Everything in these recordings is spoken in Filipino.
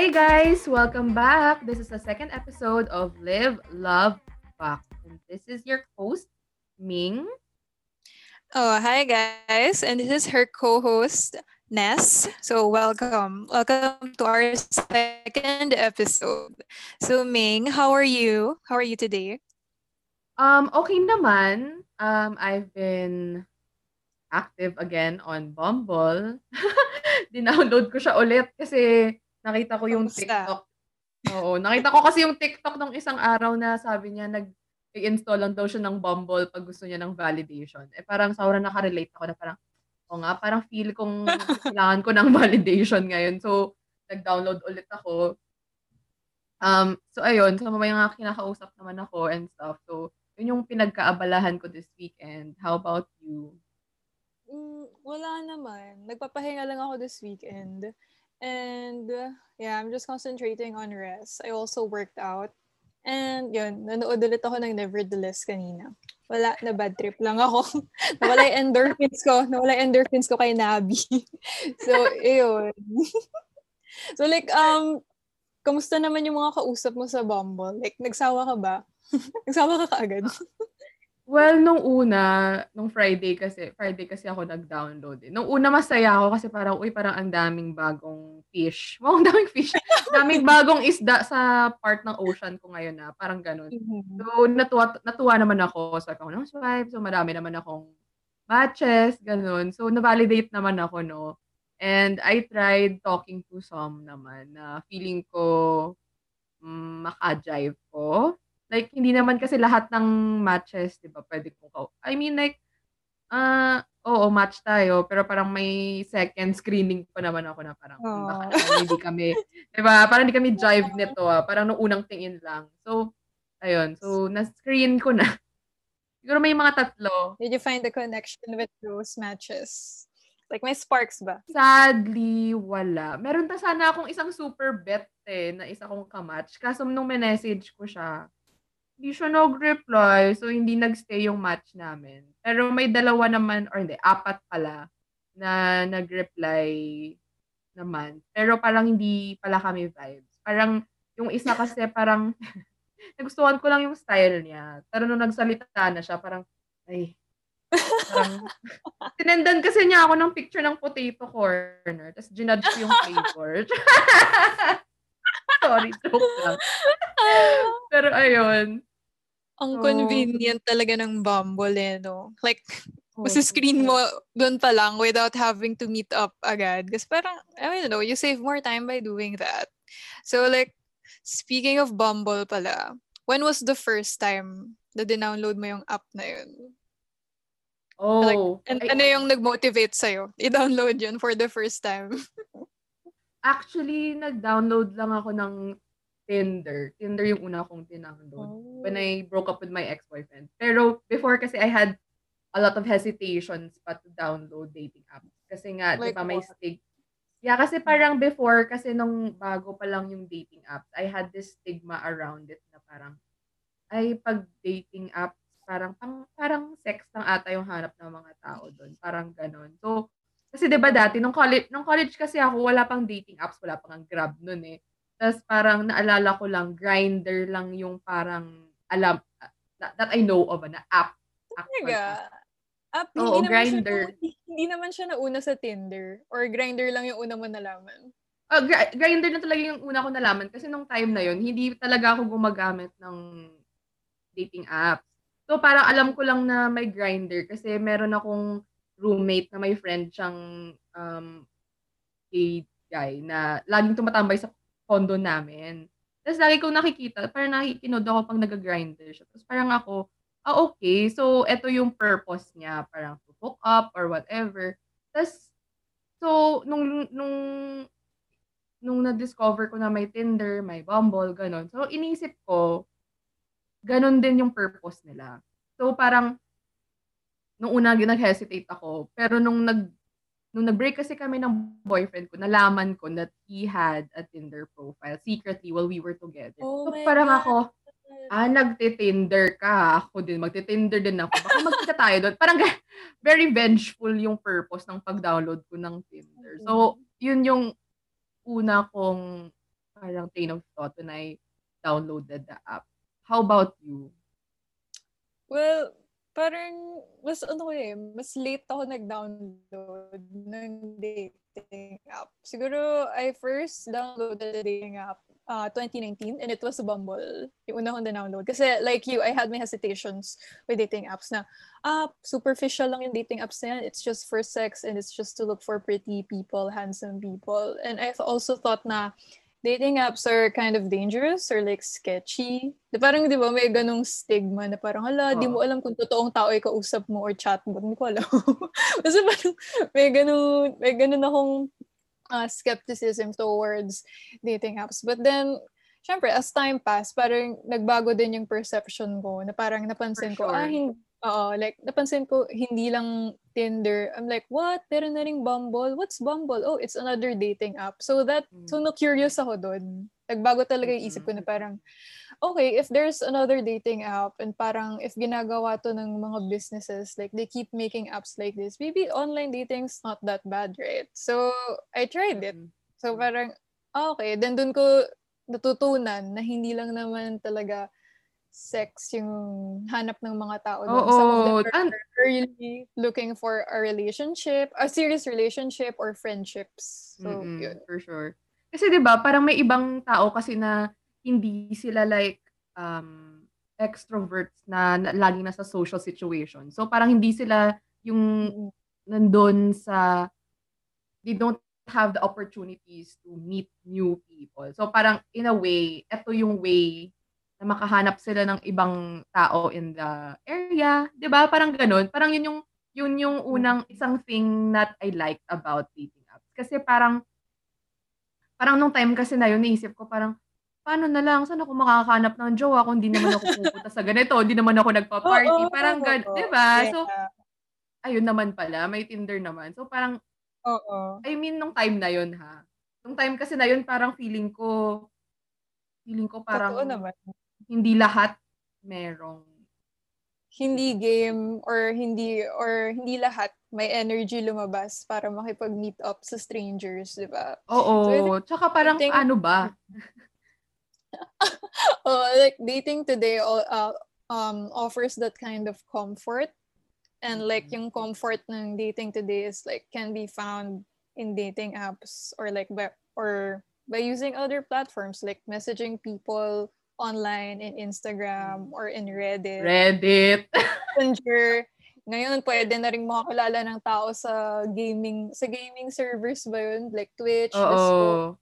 Hi guys! Welcome back! This is the second episode of Live, Love, Fuck. And this is your host, Ming. Oh, hi guys. And this is her co-host, Ness. So welcome. Welcome to our second episode. So Ming, how are you? How are you today? Um, okay naman. Um, I've been active again on Bumble. Dinownload ko siya ulit kasi nakita ko yung Kamusta? TikTok. Oo, nakita ko kasi yung TikTok ng isang araw na sabi niya nag i-install lang daw siya ng Bumble pag gusto niya ng validation. Eh parang sobrang nakarelate ako na parang, o nga, parang feel kong kailangan ko ng validation ngayon. So, nag-download ulit ako. Um, so ayun, so may mga kinakausap naman ako and stuff. So, yun yung pinagkaabalahan ko this weekend. How about you? Mm, wala naman. Nagpapahinga lang ako this weekend. And uh, yeah, I'm just concentrating on rest. I also worked out. And yun, nanood ulit ako ng Nevertheless kanina. Wala, na bad trip lang ako. nawala yung endorphins ko. Nawala yung endorphins ko kay Nabi. so, yun. so like, um, kamusta naman yung mga kausap mo sa Bumble? Like, nagsawa ka ba? nagsawa ka kaagad? Well, nung una, nung Friday kasi, Friday kasi ako nag-download eh. Nung una masaya ako kasi parang, uy, parang ang daming bagong fish. Wow, ang daming fish. daming bagong isda sa part ng ocean ko ngayon na, parang ganun. So, natuwa, natuwa naman ako. Swipe ako ng swipe. So, marami naman akong matches, ganun. So, na-validate naman ako, no? And I tried talking to some naman na feeling ko mm, maka-jive ko. Like, hindi naman kasi lahat ng matches, di ba, pwede kong ka- I mean, like, ah, oo, match tayo, pero parang may second screening pa naman ako na parang, hmm, baka Aw. naman hindi kami, di ba, parang hindi kami jive nito, ah, parang nung unang tingin lang. So, ayun, so, na-screen ko na. Siguro may mga tatlo. Did you find the connection with those matches? Like, may sparks ba? Sadly, wala. Meron pa sana akong isang super bet eh, na isa kong kamatch. Kaso nung message ko siya, hindi siya nag-reply. So, hindi nagstay yung match namin. Pero may dalawa naman, or hindi, apat pala, na nag-reply naman. Pero parang hindi pala kami vibes. Parang, yung isa kasi parang, nagustuhan ko lang yung style niya. Pero nung nagsalita na siya, parang, ay, parang, sinendan kasi niya ako ng picture ng potato corner. Tapos ginudge ko yung flavor. Sorry, joke lang. Pero ayun. Ang So- convenient talaga ng Bumble eh, no? Like, Oh, screen mo doon pa lang without having to meet up agad. Kasi parang, I don't know, you save more time by doing that. So like, speaking of Bumble pala, when was the first time na dinownload mo yung app na yun? Oh. And Ay, ano yung nag-motivate sa'yo? I-download yun for the first time. actually, nag-download lang ako ng Tinder. Tinder yung una kong tinownload. Oh. when I broke up with my ex-boyfriend. Pero before kasi I had a lot of hesitations pa to download dating apps. Kasi nga, di Like ba may stig... Yeah, kasi parang before, kasi nung bago pa lang yung dating apps, I had this stigma around it na parang, ay, pag dating apps, parang, pang, parang sex lang ata yung hanap ng mga tao doon. Parang ganon. So, kasi 'di ba dati nung college nung college kasi ako wala pang dating apps, wala pang ang Grab noon eh. Tapos parang naalala ko lang Grindr lang yung parang alam that, that I know of na app. Talaga? app. Oo, hindi naman Grindr. Siya, hindi naman siya nauna sa Tinder. Or Grindr lang yung una mo nalaman. Ah, Gri- Grindr na talaga yung una ko nalaman kasi nung time na yun, hindi talaga ako gumagamit ng dating apps. So parang alam ko lang na may Grindr kasi meron akong roommate na may friend siyang um, gay guy na laging tumatambay sa condo namin. Tapos lagi kong nakikita, parang nakikinod ako pang nag-grinder siya. Tapos parang ako, ah okay, so eto yung purpose niya, parang to hook up or whatever. Tapos, so, nung, nung, nung na-discover ko na may Tinder, may Bumble, ganon. So, inisip ko, ganon din yung purpose nila. So, parang, nung una, nag-hesitate ako. Pero nung nag, nung nag-break kasi kami ng boyfriend ko, nalaman ko that he had a Tinder profile secretly while we were together. Oh so, parang God. ako, ah, nagte-Tinder ka. Ako din, magte-Tinder din ako. Baka magkita tayo doon. Parang very vengeful yung purpose ng pag-download ko ng Tinder. So, yun yung una kong parang train of thought when I downloaded the app. How about you? Well, parang mas ano ko eh, mas late ako nag-download ng dating app. Siguro I first downloaded the dating app uh, 2019 and it was Bumble. Yung una kong download. Kasi like you, I had my hesitations with dating apps na, ah, superficial lang yung dating apps na yan. It's just for sex and it's just to look for pretty people, handsome people. And I've also thought na dating apps are kind of dangerous or like sketchy. Di parang, di ba, may ganong stigma na parang, hala, oh. di mo alam kung totoong tao ay kausap mo or chat mo. Hindi ko alam. Kasi parang, may ganong, may ganon akong uh, skepticism towards dating apps. But then, syempre, as time passed, parang nagbago din yung perception ko na parang napansin For ko, ah, sure. hindi, oo, like, napansin ko, hindi lang Tinder. I'm like, what? Meron na ring Bumble? What's Bumble? Oh, it's another dating app. So that, so Mm. no curious ako doon. Nagbago talaga yung isip ko na parang, okay, if there's another dating app and parang if ginagawa to ng mga businesses, like they keep making apps like this, maybe online dating's not that bad, right? So, I tried it. Mm. So parang, ah, okay. Then dun ko natutunan na hindi lang naman talaga sex yung hanap ng mga tao. Oo. Some of them are really looking for a relationship, a serious relationship or friendships. So, Mm-mm, yun. for sure. Kasi 'di ba, parang may ibang tao kasi na hindi sila like um extroverts na, na laging nasa social situation. So parang hindi sila yung nandun sa they don't have the opportunities to meet new people. So parang in a way, ito yung way na makahanap sila ng ibang tao in the area, 'di ba? Parang ganun. Parang yun yung yun yung unang isang thing that I liked about dating apps. Kasi parang parang nung time kasi na yun, naisip ko parang paano na lang, saan ako makakahanap ng jowa kung hindi naman ako pupunta sa ganito, hindi naman ako nagpa-party, Oo, parang gan, oo. 'di ba? Yeah. So ayun naman pala, may Tinder naman. So parang Oo. I mean, nung time na yun ha. Nung time kasi na yun, parang feeling ko, feeling ko parang Totoo naman. Hindi lahat merong, Hindi game or hindi or hindi lahat may energy lumabas para makipag-meet up sa strangers, di ba? oo, So, think- tsaka parang think- ano ba? Oh, like dating today all- uh, um offers that kind of comfort and like yung comfort ng dating today is like can be found in dating apps or like by, or by using other platforms like messaging people online in Instagram or in Reddit, Reddit. Messenger. Ngayon, pwede na rin makakilala ng tao sa gaming sa gaming servers ba yun? Like Twitch, Discord. Oo.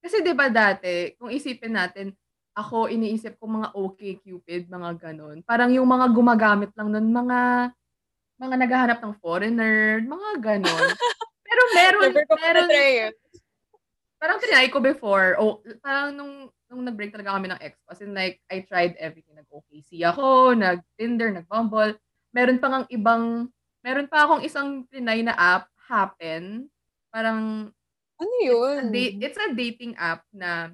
Kasi 'di ba dati, kung isipin natin, ako iniisip ko mga okay Cupid, mga ganun. Parang yung mga gumagamit lang nun, mga mga naghahanap ng foreigner, mga ganun. Pero meron, meron, yun. Parang trinay ko before. O, parang nung, nung nag-break talaga kami ng ex. As in like, I tried everything. Nag-OKC ako, nag-Tinder, nag-Bumble. Meron pa ngang ibang, meron pa akong isang trinay na app, Happen. Parang, Ano it's a, yun? da- it's a dating app na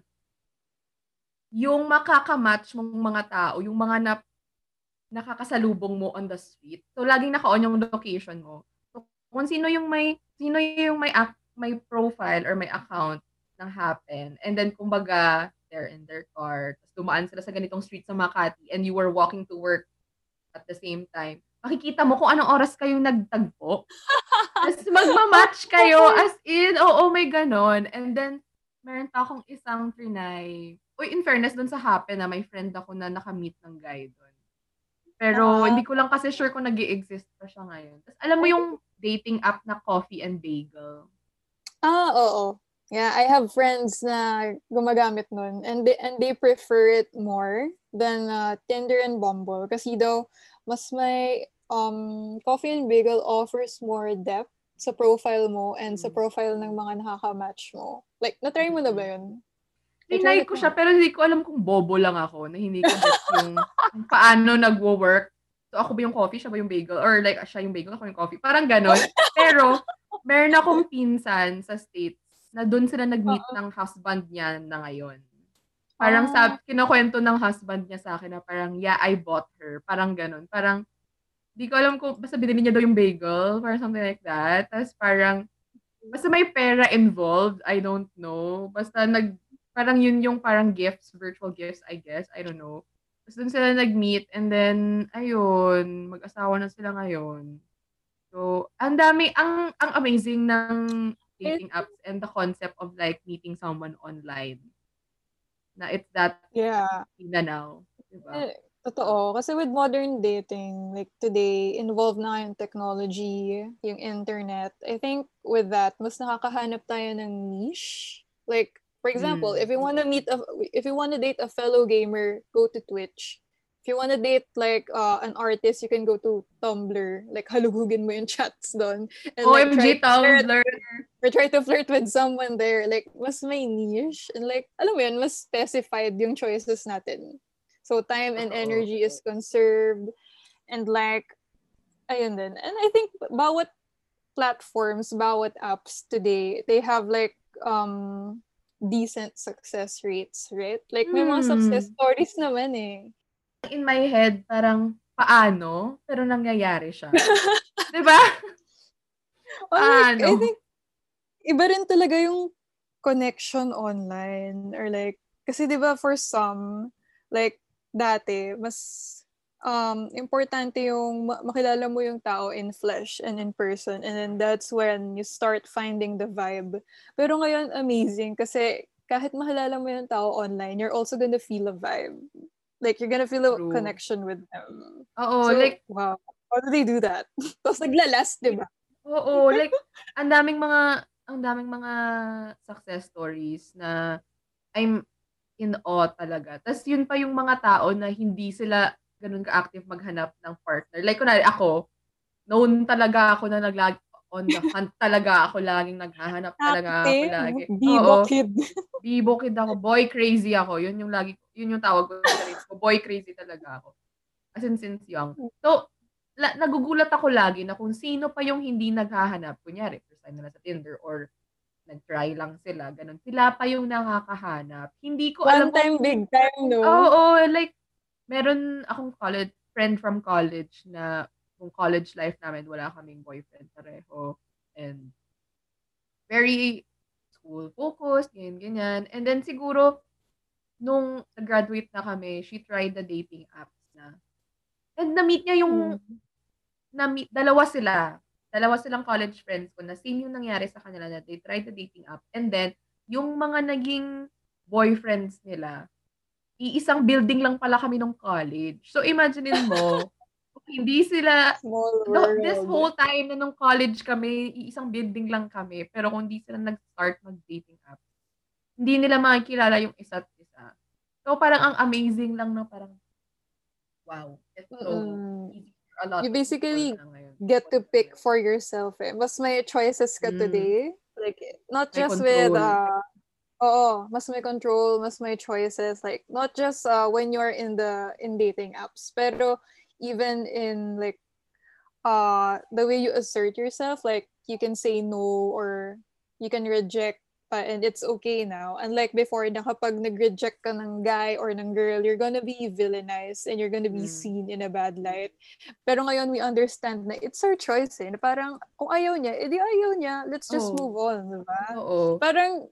yung makakamatch mong mga tao, yung mga na, nakakasalubong mo on the street. So, laging naka-on yung location mo. So, kung sino yung may, sino yung may, ac- may profile or may account ng Happen, and then, kumbaga, they're in their car, tapos dumaan sila sa ganitong street sa Makati, and you were walking to work at the same time, makikita mo kung anong oras kayong nagtagpo. Tapos magmamatch kayo as in, oo, may ganon. And then, meron pa akong isang trinay. Uy, in fairness, dun sa Happen na may friend ako na nakamit ng guy dun. Pero Ah. hindi ko lang kasi sure kung nag exist pa siya ngayon. Tapos alam mo yung dating app na Coffee and Bagel? Ah, oo. Yeah, I have friends na gumagamit nun and they, and they prefer it more than uh, Tinder and Bumble kasi daw mas may um Coffee and Bagel offers more depth sa profile mo and sa Mm. profile ng mga nakaka-match mo. Like, na-try mo na ba yun? It ko siya, pero hindi ko alam kung bobo lang ako, na hindi ko yung paano nagwo-work. So, ako ba yung coffee, siya ba yung bagel? Or like, siya yung bagel, ako yung coffee. Parang ganon. Pero, meron akong pinsan sa States na doon sila nag-meet Oo. ng husband niya na ngayon. Parang Ah. sab, kinukwento ng husband niya sa akin na parang, yeah, I bought her. Parang ganon. Parang, di ko alam kung, basta binili niya daw yung bagel, or something like that. Tapos parang, basta may pera involved, I don't know. Basta nag, parang yun yung parang gifts, virtual gifts, I guess. I don't know. Tapos dun sila nag-meet and then, ayun, mag-asawa na sila ngayon. So, ang dami, ang, ang amazing ng dating apps and the concept of like meeting someone online. Na it's that Yeah. na now. Diba? Eh, Totoo. Kasi with modern dating, like today, involved na yung technology, yung internet. I think with that, mas nakakahanap tayo ng niche. Like, for example, Mm. if you want to meet, a, if you want to date a fellow gamer, go to Twitch. If you want to date like uh, an artist, you can go to Tumblr. Like, halugugin mo yung chats doon. And like, OMG, try to flirt- Tumblr. or try to flirt with someone there. Like, mas may niche. And like, alam mo yun, mas specified yung choices natin. So, time and energy is conserved. And like, ayun din. And I think bawat platforms, bawat apps today, they have like um decent success rates, right? Like, may mga Hmm. success stories naman eh. In my head, parang paano, pero nangyayari siya. diba? Or like, I think, iba rin talaga yung connection online. Or like, kasi di ba for some, like, dati, mas um, importante yung ma- makilala mo yung tao in flesh and in person. And then that's when you start finding the vibe. Pero ngayon, amazing. Kasi kahit makilala mo yung tao online, you're also gonna feel a vibe. Like, you're gonna feel a True. connection with them. Oo, So, like, wow. How do they do that? Tapos naglalast, di ba? Oo, like, ang daming mga, ang daming mga success stories na I'm in awe talaga. Tapos yun pa yung mga tao na hindi sila ganun ka-active maghanap ng partner. Like, kunwari ako, known talaga ako na naglag on the hunt talaga ako laging naghahanap talaga ako lagi. Bibo Oo, kid. bibo kid ako. Boy crazy ako. Yun yung lagi, yun yung tawag ko sarili ko. Boy crazy talaga ako. As in, since young. So, la, nagugulat ako lagi na kung sino pa yung hindi naghahanap. Kunyari, first time nila sa Tinder or nag-try lang sila, ganun. Sila pa yung nakakahanap. Hindi ko alam One time, big time, no? Oo, like, meron akong college, friend from college na kung college life namin, wala kaming boyfriend pareho. And very school focused, ganyan, ganyan. And then siguro, nung nag-graduate na kami, she tried the dating apps na. And na-meet niya yung, Mm. na-meet, dalawa sila. Dalawa silang college friends ko na same yung nangyari sa kanila na they tried the dating app. And then, yung mga naging boyfriends nila, iisang building lang pala kami nung college. So, imaginein mo, hindi sila, no, this whole time na nung college kami, iisang building lang kami. Pero kung hindi sila nag-start mag-dating app, hindi nila makikilala yung isa't isa. So, parang ang amazing lang na parang, wow, it's so Mm-mm. easy for a lot You basically. Get to pick for yourself eh. Mas may choices ka Mm. today. Like, not May just with, uh, oo, mas may control, mas may choices. Like, not just uh, when you're in the, in dating apps, pero even in like, uh, the way you assert yourself, like, you can say no or you can reject pa and it's okay now. Unlike before na kapag nag-reject ka ng guy or ng girl, you're gonna be villainized and you're gonna be Mm. seen in a bad light. Pero ngayon we understand na it's our choice eh. Na parang kung ayaw niya, edi ayaw niya. Let's just Oo. move on, di ba? Oo. Parang,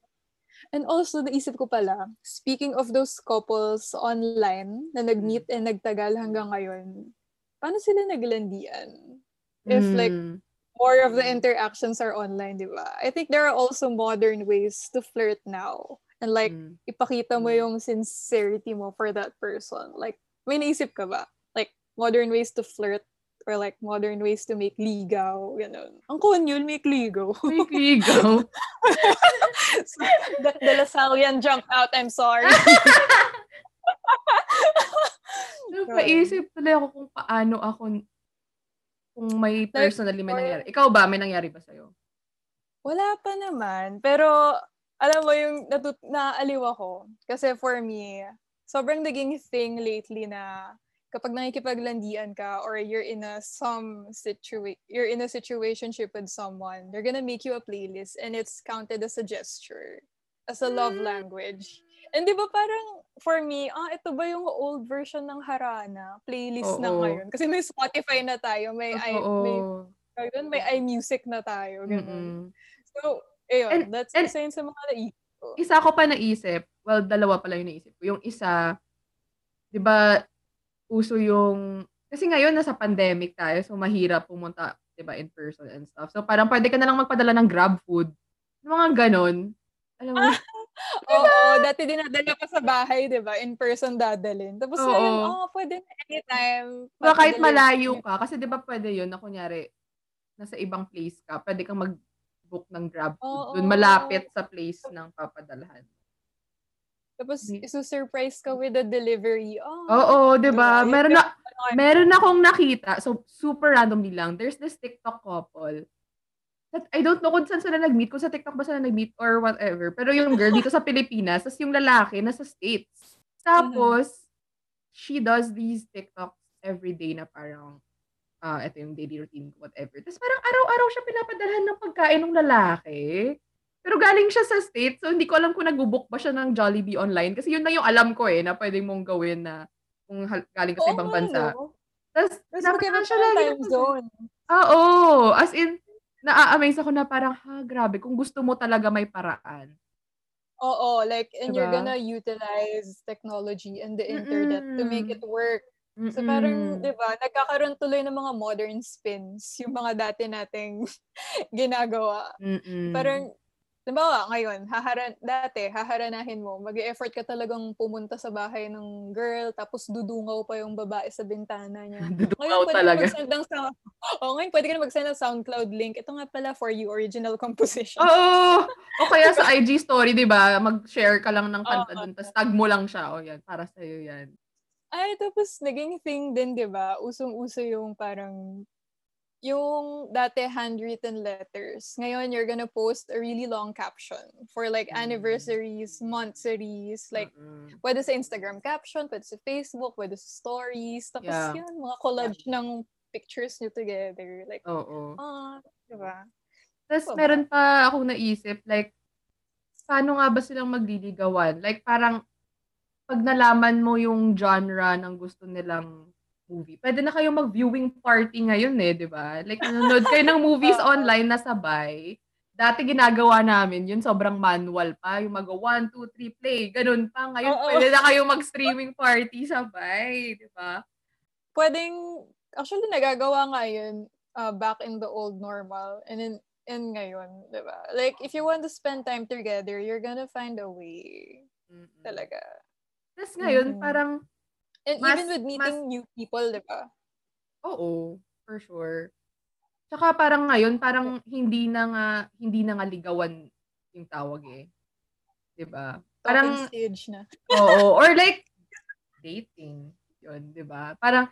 and also naisip ko pala, speaking of those couples online na nag-meet and nagtagal hanggang ngayon, paano sila naglandian? If like Mm. More of the interactions are online, di ba? I think there are also modern ways to flirt now. And like, Mm. ipakita mo Mm. yung sincerity mo for that person. Like, may naisip ka ba? Like, modern ways to flirt or like modern ways to make ligaw, ganun. Ang konyol, make ligaw. May ligaw. so, the, the Lasallian jumped out, I'm sorry. Napaisip tuloy ako kung paano ako, kung may personally may nangyari. Ikaw ba, may nangyari ba sa'yo? Wala pa naman. Pero, alam mo yung natut naaliw ako. Kasi for me, sobrang naging thing lately na kapag nakikipaglandian ka or you're in a some situa- you're in a situationship with someone, they're gonna make you a playlist and it's counted as a gesture, as a love Mm. language. And di ba parang, for me, ah, ito ba yung old version ng Harana? Playlist na Oo. ngayon. Kasi may Spotify na tayo, may, i Oo. may, ayun, may iMusic na tayo. Ganun. Mm-mm. So, ayun, And- that's and- isa yun sa mga naisip isa ko pa naisip, well, dalawa pala yung naisip ko. Yung isa, di ba, uso yung, kasi ngayon nasa pandemic tayo, so mahirap pumunta, di ba, in person and stuff. So parang pwede ka na lang magpadala ng grab food. Mga ganon. Alam mo, Oo, dati dinadala pa sa bahay, di ba? In person dadalhin. Tapos Oo. ngayon, oh, pwede na anytime. Diba, kahit malayo ka, kasi di ba pwede yun na kunyari, nasa ibang place ka, pwede kang mag-book ng grab food. Oo. Doon malapit sa place ng papadalhan. Tapos, isu-surprise ka with the delivery. Oh, Oo, di ba? Diba? Meron na, meron akong nakita, so super randomly lang, there's this TikTok couple I don't know kung saan sila nag-meet, kung sa TikTok ba sila nag-meet or whatever. Pero yung girl dito sa Pilipinas, tapos yung lalaki nasa States. Tapos, she does these TikToks every day na parang, ah, ito yung daily routine, whatever. Tapos parang araw-araw siya pinapadalhan ng pagkain ng lalaki. Pero galing siya sa States, so hindi ko alam kung nag-book ba siya ng Jollibee online. Kasi yun na yung alam ko eh, na pwede mong gawin na kung galing ka sa ibang bansa. no? Tapos, dapat magkaiba siya ng time zone. Oo. As in, na-amaze ako na parang, ha, grabe. Kung gusto mo talaga may paraan. Oo, like, and you're Diba? gonna utilize technology and the internet to make Mm-mm. it work. So parang, di ba, nagkakaroon tuloy ng mga modern spins, yung mga dati nating ginagawa. Mm-mm. Parang, ba ngayon, haharan, dati, haharanahin mo, mag effort ka talagang pumunta sa bahay ng girl, tapos dudungaw pa yung babae sa bintana niya. Dudukaw Ngayon, pwede talaga. ka ng sound, oh, ngayon, pwede ka na mag-send ng SoundCloud link. Ito nga pala for you, original composition. Oo. O kaya sa IG story, di ba, mag-share ka lang ng kanta Oo. dun, tapos tag mo lang siya. O yan, para sa'yo yan. Ay, tapos naging thing din, di ba? Usong-uso yung parang, yung dati handwritten letters. Ngayon, you're gonna post a really long caption for like Mm. anniversaries, monthsaries, like, Mm-mm. pwede sa Instagram caption, pwede sa Facebook, pwede sa stories. Tapos Yeah. yun, mga collage ng pictures nyo together. Like, Oo. ah, di ba? Tapos Diba? meron pa akong naisip, like, paano nga ba silang magliligawan? Like, parang, pag nalaman mo yung genre ng gusto nilang movie, pwede na kayo mag-viewing party ngayon eh, di ba? Like, nanonood kayo ng movies online na sabay. Dati ginagawa namin yun, sobrang manual pa. Yung mag 1, 2, 3, play. Ganun pa. Ngayon, Oo. pwede na kayo mag-streaming party sabay, di ba? Pwedeng, actually, nagagawa nga yun uh, back in the old normal. And in, and ngayon, di ba? Like, if you want to spend time together, you're gonna find a way. Mm-mm. Talaga. Tapos ngayon, Mm. parang, And Mas- even with meeting new people, di ba? Oo, for sure. Tsaka parang ngayon, parang hindi na nga, hindi na nga ligawan yung tawag eh. 'Di ba? Parang, stage na. oo. Or like, dating. Yun, 'di ba? Parang,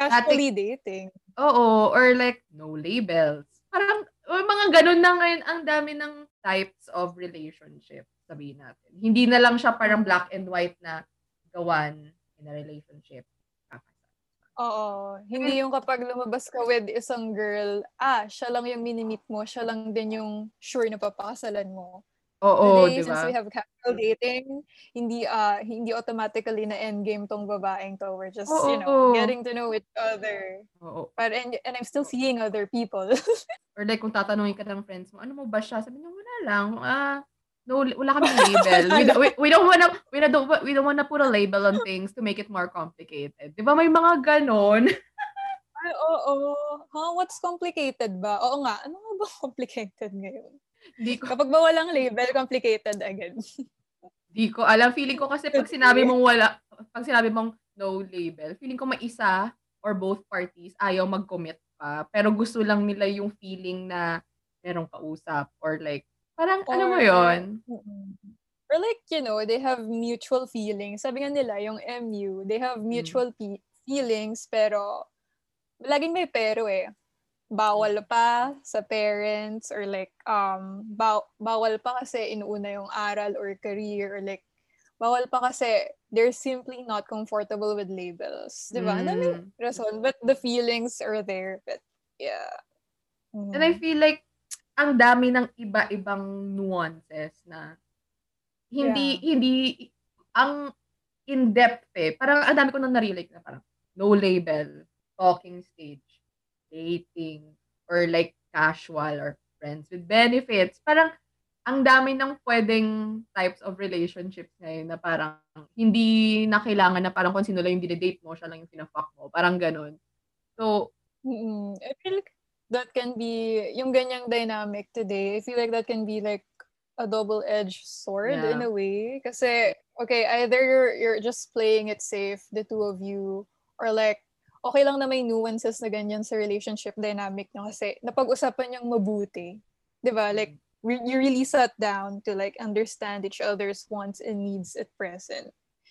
Casually dating. oo. Or like, no labels. Parang, mga ganun na ngayon, ang dami ng types of relationship, sabihin natin. Hindi na lang siya parang black and white na gawan in a relationship. Kakasal. Oo. Hindi yung kapag lumabas ka with isang girl, ah, siya lang yung minimit mo, siya lang din yung sure na papakasalan mo. Oo, Today, di since we have casual dating, hindi ah hindi automatically na endgame tong babaeng to. We're just, you Oo. know, getting to know each other. Oo. But and, and I'm still seeing other people. Or like, kung tatanungin ka ng friends mo, ano mo ba siya? Sabi niya, wala lang. Ah, no, wala kami label. We, don't- we, we don't wanna, we don't, we don't wanna put a label on things to make it more complicated. Di ba may mga ganon? Ay, oo. Huh? What's complicated ba? Oo nga. Ano nga ba complicated ngayon? Di ko, Kapag ba walang label, complicated agad. di ko alam. Feeling ko kasi pag sinabi mong wala, pag sinabi mong no label, feeling ko may isa or both parties ayaw mag-commit pa. Pero gusto lang nila yung feeling na merong kausap or like, parang ano mo Or- yon Mm-mm. Or like, you know, they have mutual feelings. Sabi nga nila, yung MU, they have mutual pe- feelings, pero laging may pero eh. Bawal pa sa parents or like, um, baw- bawal pa kasi inuuna yung aral or career or like, bawal pa kasi they're simply not comfortable with labels. Di ba? Ang daming Mm. rason, but the feelings are there. But, yeah. Mm. And I feel like ang dami ng iba-ibang nuances na hindi hindi ang in-depth eh. Parang ang dami ko nang na-relate na parang no label, talking stage, dating, or like casual or friends with benefits. Parang ang dami ng pwedeng types of relationships ngayon na parang hindi na kailangan na parang kung sino lang yung dinedate mo, siya lang yung pinafuck mo. Parang ganun. So, mm I feel like that can be, yung ganyang dynamic today, I feel like that can be like a double-edged sword Yeah. in a way. Kasi, okay, either you're, you're just playing it safe, the two of you, or like, okay lang na may nuances na ganyan sa relationship dynamic nyo kasi napag-usapan niyang mabuti. ba Like, re- you really sat down to like understand each other's wants and needs at present.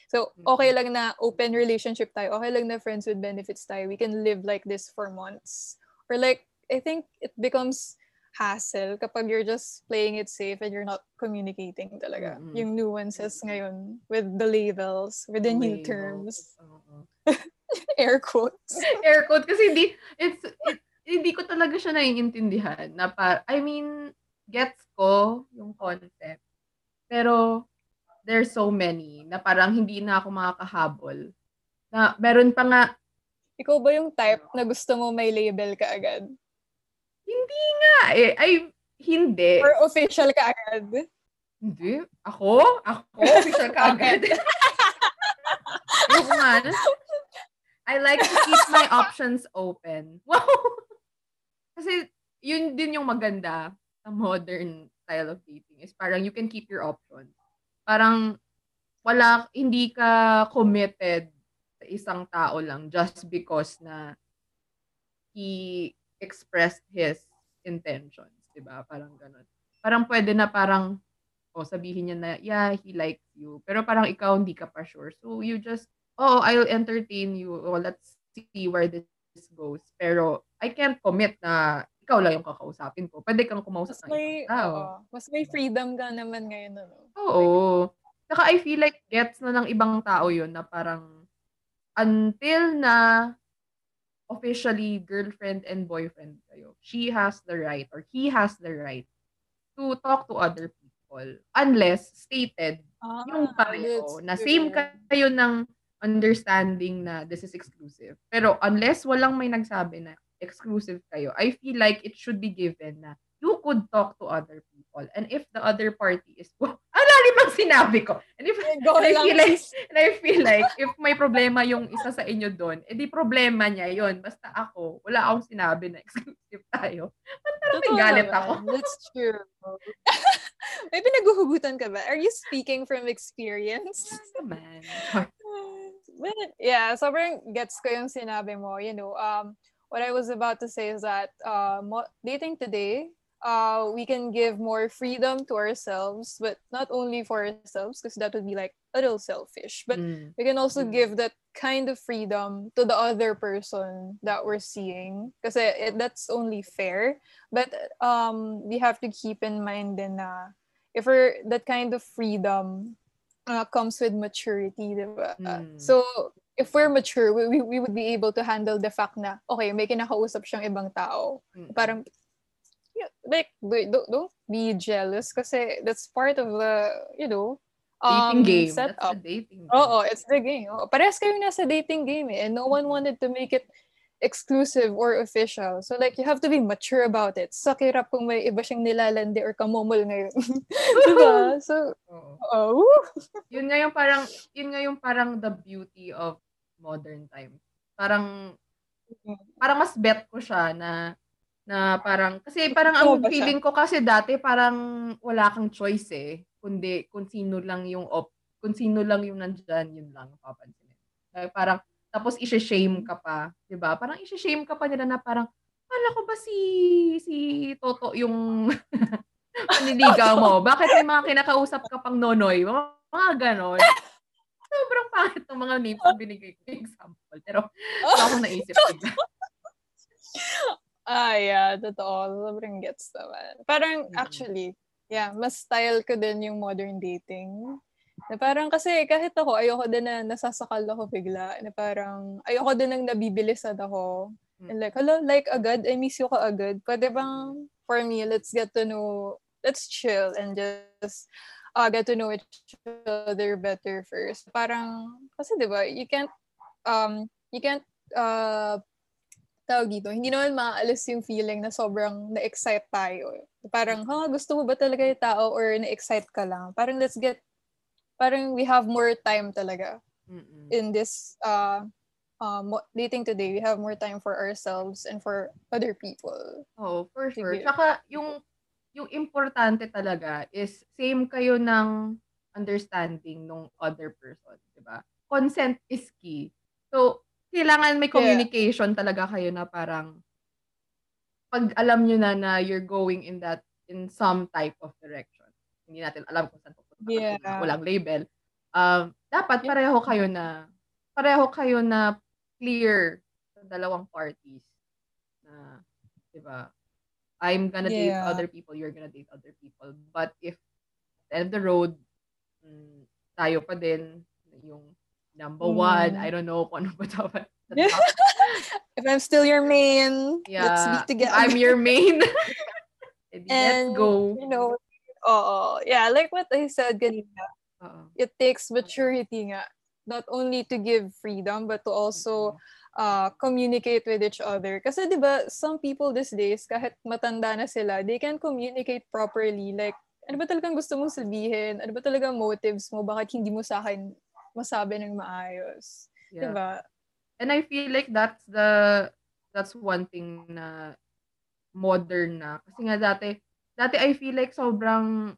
So, okay lang na open relationship tayo. Okay lang na friends with benefits tayo. We can live like this for months. Or like, I think it becomes hassle kapag you're just playing it safe and you're not communicating talaga. Mm-mm. Yung nuances ngayon with the labels, with the new Labels. terms, Oo. air quotes. air quote kasi hindi it's it, hindi ko talaga siya naiintindihan na pa I mean gets ko yung concept pero there's so many na parang hindi na ako makakahabol na meron pa nga Ikaw ba yung type na gusto mo may label ka agad? Hindi nga eh ay hindi Or official ka agad? hindi ako ako official ka agad Ayoko nga. I like to keep my options open. Wow! Kasi yun din yung maganda sa modern style of dating is parang you can keep your options. Parang wala, hindi ka committed sa isang tao lang just because na he expressed his intentions. Diba? Parang ganun. Parang pwede na parang o sabihin niya na, yeah, he likes you. Pero parang ikaw hindi ka pa sure. So you just, oh, I'll entertain you. Oh, let's see where this goes. Pero I can't commit na ikaw lang yung kakausapin ko. Pwede kang kumausap Mas ng may, ibang tao. oo, mas may freedom ka naman ngayon. Ano? Oo. Saka I feel like gets na ng ibang tao yun na parang until na officially girlfriend and boyfriend kayo, she has the right or he has the right to talk to other people unless stated Ah, yung pareho na same kayo ng understanding na this is exclusive. Pero unless walang may nagsabi na exclusive kayo, I feel like it should be given na you could talk to other people. And if the other party is, wow, ang lalim ang sinabi ko. And if Go and I feel like, and I feel like, if may problema yung isa sa inyo doon, edi problema niya yon Basta ako, wala akong sinabi na exclusive tayo. Ba't Totoo galit ako? That's true. may pinaghuhugutan ka ba? Are you speaking from experience? Naman. But yeah, sobrang gets ko yung sinabi mo. You know, um, what I was about to say is that uh, mo- dating today, uh, we can give more freedom to ourselves, but not only for ourselves, because that would be like a little selfish, but Mm. we can also Mm. give that kind of freedom to the other person that we're seeing because that's only fair but um we have to keep in mind then na if we're that kind of freedom uh, comes with maturity diba? Mm. so if we're mature we, we, we would be able to handle the fact na okay may kinakausap siyang ibang tao Mm. parang like don't, don't be jealous kasi that's part of the you know dating um, game. setup. That's the dating game. Oo, it's the game. Oo. Parehas kayo nasa dating game eh. And no one wanted to make it exclusive or official. So like, you have to be mature about it. Sa kirap kung may iba siyang nilalandi or kamomol ngayon. diba? So, oh. Yun nga yung parang, yun nga yung parang the beauty of modern times. Parang, parang mas bet ko siya na na parang kasi parang ang feeling ko kasi dati parang wala kang choice eh kundi kung sino lang yung op kung sino lang yung nandyan yun lang papansin like, parang tapos i-shame ka pa 'di ba parang i-shame ka pa nila na parang Kala ko ba si si Toto yung panliligaw mo? Bakit may mga kinakausap ka pang nonoy? Mga, mga ganon. Sobrang pangit ng mga names na binigay ko example. Pero wala akong naisip. Ah, yeah, totoo. Sobrang gets naman. Parang, Mm. actually, yeah, mas style ko din yung modern dating. Na parang kasi kahit ako, ayoko din na nasasakal ako bigla. Na parang, ayoko din nang nabibilisan ako. And like, hello, like agad, I miss you ka agad. Pwede bang, for me, let's get to know, let's chill and just uh, get to know each other better first. Parang, kasi di ba, you can't, um, you can't, uh, tawag dito, hindi naman maaalis yung feeling na sobrang na-excite tayo Parang, ha, gusto mo ba talaga yung tao or na-excite ka lang? Parang let's get, parang we have more time talaga Mm-mm. in this uh, uh, dating today. We have more time for ourselves and for other people. Oo, for sure. Sige. Tsaka yung yung importante talaga is same kayo ng understanding ng other person, 'di ba? Consent is key. So, kailangan may Yeah. communication talaga kayo na parang pag alam nyo na na you're going in that in some type of direction. Hindi natin alam kung saan pupunta Yeah. wala- walang label. Um, dapat Yeah. pareho kayo na pareho kayo na clear sa dalawang parties na 'di ba? I'm gonna date Yeah. other people, you're gonna date other people. But if at the end of the road, mm, tayo pa din yung number one, Mm. I don't know kung ano ba dapat. If I'm still your main, Yeah, let's be together. I'm your main. edi let's And, go. You know, oh, yeah, like what I said kanina, Oo. it takes maturity nga. Not only to give freedom, but to also uh, communicate with each other. Kasi di ba some people these days, kahit matanda na sila, they can communicate properly. Like, ano ba talagang gusto mong sabihin? Ano ba talagang motives mo? Bakit hindi mo sa akin masabi ng maayos? Yeah. Diba? And I feel like that's the that's one thing na modern na. Kasi nga dati, dati I feel like sobrang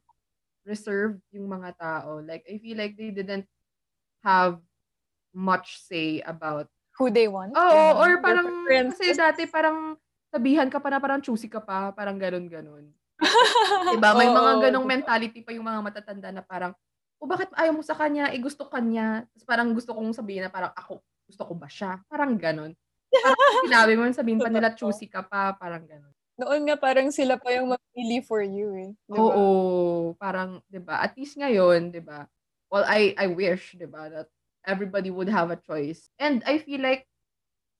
reserved yung mga tao. Like, I feel like they didn't have much say about Who they want. Oo, Ganun. or parang, kasi dati parang sabihan ka pa na parang choosy ka pa, parang ganun-ganun. Diba? May Oo, mga ganong mentality pa yung mga matatanda na parang, o bakit ayaw mo sa kanya? Eh, gusto kanya. Tapos parang gusto kong sabihin na parang ako, gusto ko ba siya? Parang ganun. Parang sinabi mo, sabihin pa nila choosy ka pa, parang ganun. Noon nga parang sila pa yung mapili for you eh. Diba? Oo, parang, 'di ba? At least ngayon, 'di ba? Well, I I wish, 'di ba, that everybody would have a choice. And I feel like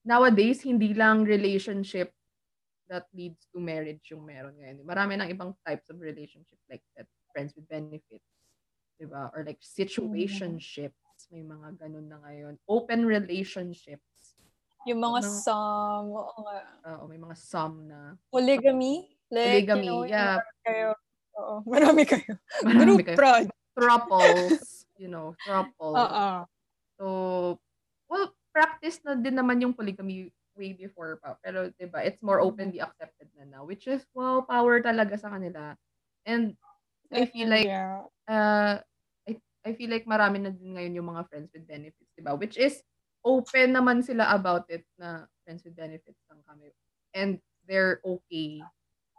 nowadays hindi lang relationship that leads to marriage yung meron ngayon. Marami ng ibang types of relationship like that, friends with benefits, 'di ba? Or like situationships, may mga ganun na ngayon. Open relationships. Yung mga Mga- some, oo nga. Oo, may mga some na polygamy. Like, polygamy. you know, yeah, marami kayo. Oo, marami kayo. marami Group kayo. prod. Thruples, you know, thruples. Oo. So, well, practice na din naman yung polygamy way before pa. Pero, di ba, it's more openly accepted na now. Which is, wow, power talaga sa kanila. And, I feel like, Yeah. uh, I, I feel like marami na din ngayon yung mga friends with benefits, di ba? Which is, open naman sila about it na friends with benefits lang kami. And, they're okay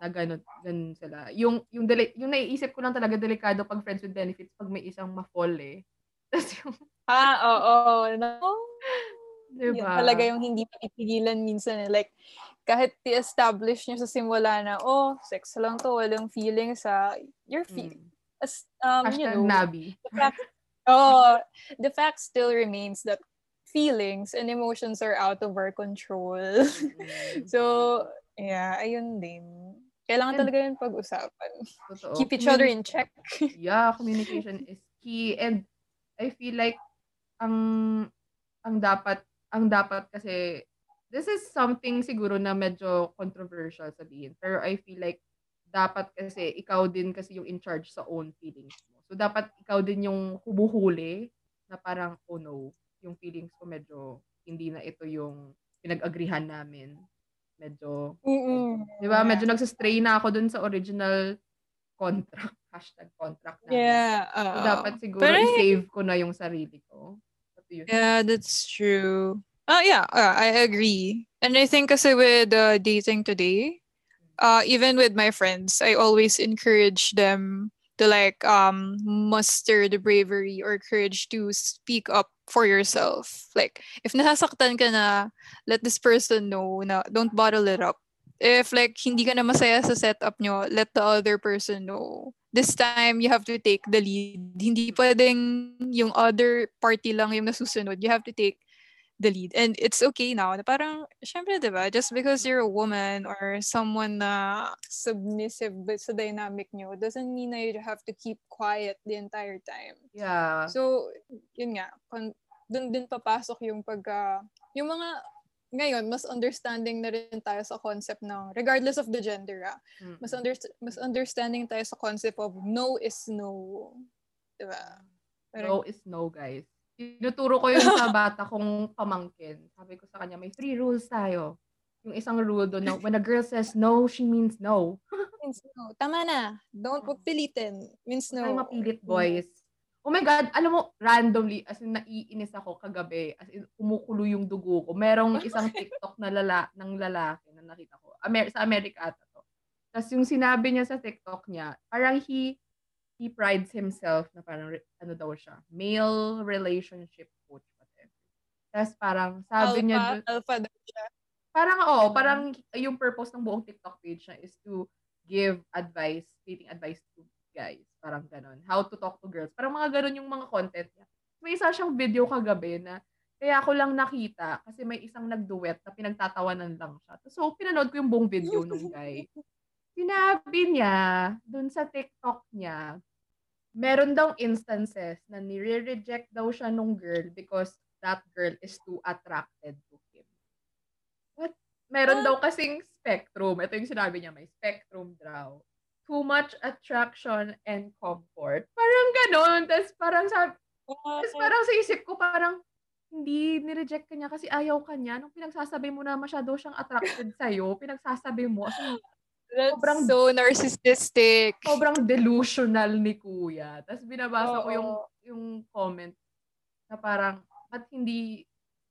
na ganun, ganun sila. Yung, yung, deli, yung naiisip ko lang talaga delikado pag friends with benefits pag may isang ma-fall eh. Tapos yung, Ah, oo. No? di Yun ba? talaga yung hindi mapipigilan minsan eh. Like, kahit i-establish nyo sa simula na, oh, sex lang to, walang feelings sa your fe- Mm. As, um, you Hashtag know, Nabi. the fact, oh, the fact still remains that feelings and emotions are out of our control. Mm, so, yeah, ayun din. Kailangan And- talaga yun pag-usapan. Totoo. Keep each other in check. Yeah, communication is key. And I feel like ang ang dapat ang dapat kasi this is something siguro na medyo controversial sabihin. Pero I feel like dapat kasi ikaw din kasi yung in charge sa own feelings mo. So dapat ikaw din yung humuhuli na parang oh no, yung feelings ko medyo hindi na ito yung pinag-agrihan namin. Medyo Mm-mm. Di ba? Medyo nagsistray na ako dun sa original contract. Hashtag contract namin. Yeah. So, oo. dapat siguro Pero, i-save ko na yung sarili ko. Yeah, that's true. Uh, yeah, uh, I agree. And I think kasi with uh, dating today, uh, even with my friends, I always encourage them to like um muster the bravery or courage to speak up for yourself. Like, if nasasaktan ka na, let this person know na don't bottle it up. If like hindi ka na masaya sa setup nyo, let the other person know. This time, you have to take the lead. Hindi pwedeng yung other party lang yung nasusunod. You have to take the lead. And it's okay now. Na parang, syempre, di ba? Just because you're a woman or someone na submissive ba- sa dynamic nyo doesn't mean na you have to keep quiet the entire time. Yeah. So, yun nga, kon- dun din papasok yung pagka, yung mga ngayon, mas understanding na rin tayo sa concept ng, regardless of the gender, ah, Mm. mas, under, mas understanding tayo sa concept of no is no. Diba? No is no, guys. Tinuturo ko yun sa bata kong pamangkin. Sabi ko sa kanya, may three rules tayo. Yung isang rule doon na when a girl says no, she means no. means no. Tama na. Don't wag pilitin. Means no. Tayo mapilit, boys. Oh my God, alam mo, randomly, as in, naiinis ako kagabi, as in, kumukulo yung dugo ko. Merong isang TikTok na lala, ng lalaki na nakita ko. Amer- sa Amerika ata to. Tapos yung sinabi niya sa TikTok niya, parang he, he prides himself na parang, ano daw siya, male relationship coach. Whatever. Tapos parang, sabi niya, alpha, dun- alpha daw siya. Parang, oo, Mm. parang yung purpose ng buong TikTok page niya is to give advice, dating advice to guys. Parang ganon. How to talk to girls. Parang mga ganon yung mga content niya. May isa siyang video kagabi na kaya ako lang nakita kasi may isang nagduet na pinagtatawanan lang siya. So, pinanood ko yung buong video nung guy. Sinabi niya, dun sa TikTok niya, meron daw instances na nire-reject daw siya nung girl because that girl is too attracted to him. What? Meron Ah. daw kasing spectrum. Ito yung sinabi niya, may spectrum daw. Too much attraction and comfort. Parang ganon. Tapos parang sa, tapos parang sa isip ko, parang hindi nireject ka niya kasi ayaw ka niya. Nung pinagsasabi mo na masyado siyang attracted sa'yo, pinagsasabi mo, in, That's sobrang- so narcissistic. sobrang delusional ni kuya. Tapos binabasa ko yung Oo. yung comment na parang ba't hindi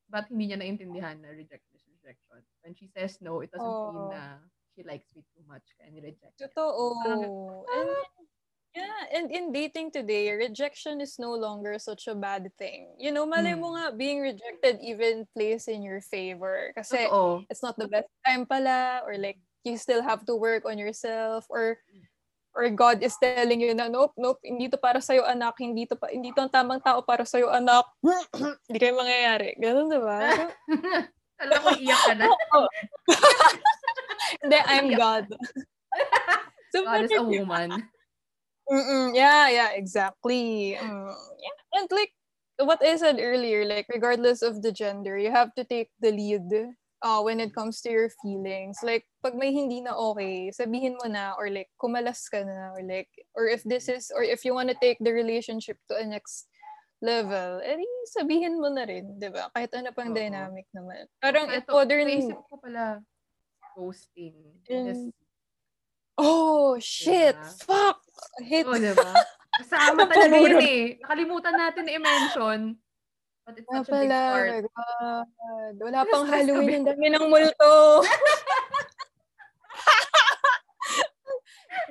ba't hindi niya naintindihan na reject is rejection. When she says no, it doesn't mean Oo. na she likes me too much kaya ni-reject niya. Totoo. Parang- And, yeah, and in dating today, rejection is no longer such a bad thing. You know, malay mo Hmm. nga, being rejected even plays in your favor. Kasi Totoo. it's not the best time pala, or like, you still have to work on yourself, or or God is telling you na, nope, nope, hindi to para sa'yo, anak, hindi to, pa, hindi to ang tamang tao para sa'yo, anak. hindi kayo mangyayari. Ganun, di ba? Alam ko iyak ka na. Hindi, I'm God. so, God is a woman. Mm-mm, yeah, yeah, exactly. Mm, yeah. And like what I said earlier, like regardless of the gender, you have to take the lead uh, when it comes to your feelings. Like pag may hindi na okay, sabihin mo na or like kumalas ka na or like or if this is or if you want to take the relationship to a next level, edi sabihin mo na rin, 'di ba? Kahit ano pang Oo. dynamic naman. Parang it Ito, modern naisip ko pala ghosting. In- Yes. Oh, shit. Diba? Fuck. I hate Oo, di ba? Kasama talaga yun eh. Nakalimutan natin i-mention. But it's Nga such a big part. God. Wala Ano pang Halloween, ang dami ng multo.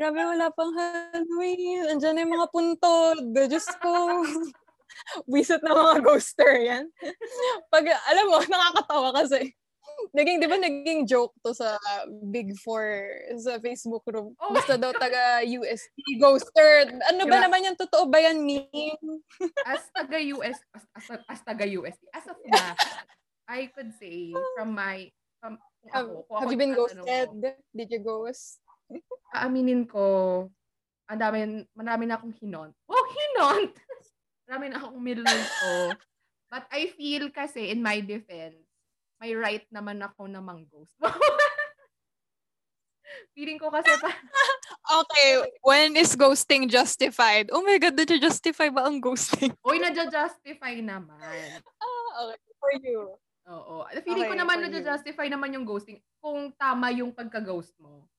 Grabe, wala pang Halloween. Andiyan na yung mga puntod. Diyos ko. Wisit na mga ghoster yan. Pag, alam mo, nakakatawa kasi. Naging, di ba naging joke to sa Big Four sa Facebook group. Oh Basta daw taga UST ghoster. Ano ba Diba? naman yan? Totoo ba yan meme? As taga-US, as, as, as taga-USD, as of now, I could say from my, from, ako, kung have ako you been ghosted? mo, Did you ghost? aaminin ko, ang dami, marami na akong hinont. Oh, hinont! marami na akong minulto. But I feel kasi, in my defense, may right naman ako na mang-ghost. Feeling ko kasi pa, Okay, when is ghosting justified? Oh my God, did you justify ba ang ghosting? Uy, nadja-justify naman. Ah, okay. For you. Oo. Feeling ko Okay, naman for you. nadja-justify naman yung ghosting kung tama yung pagka-ghost mo.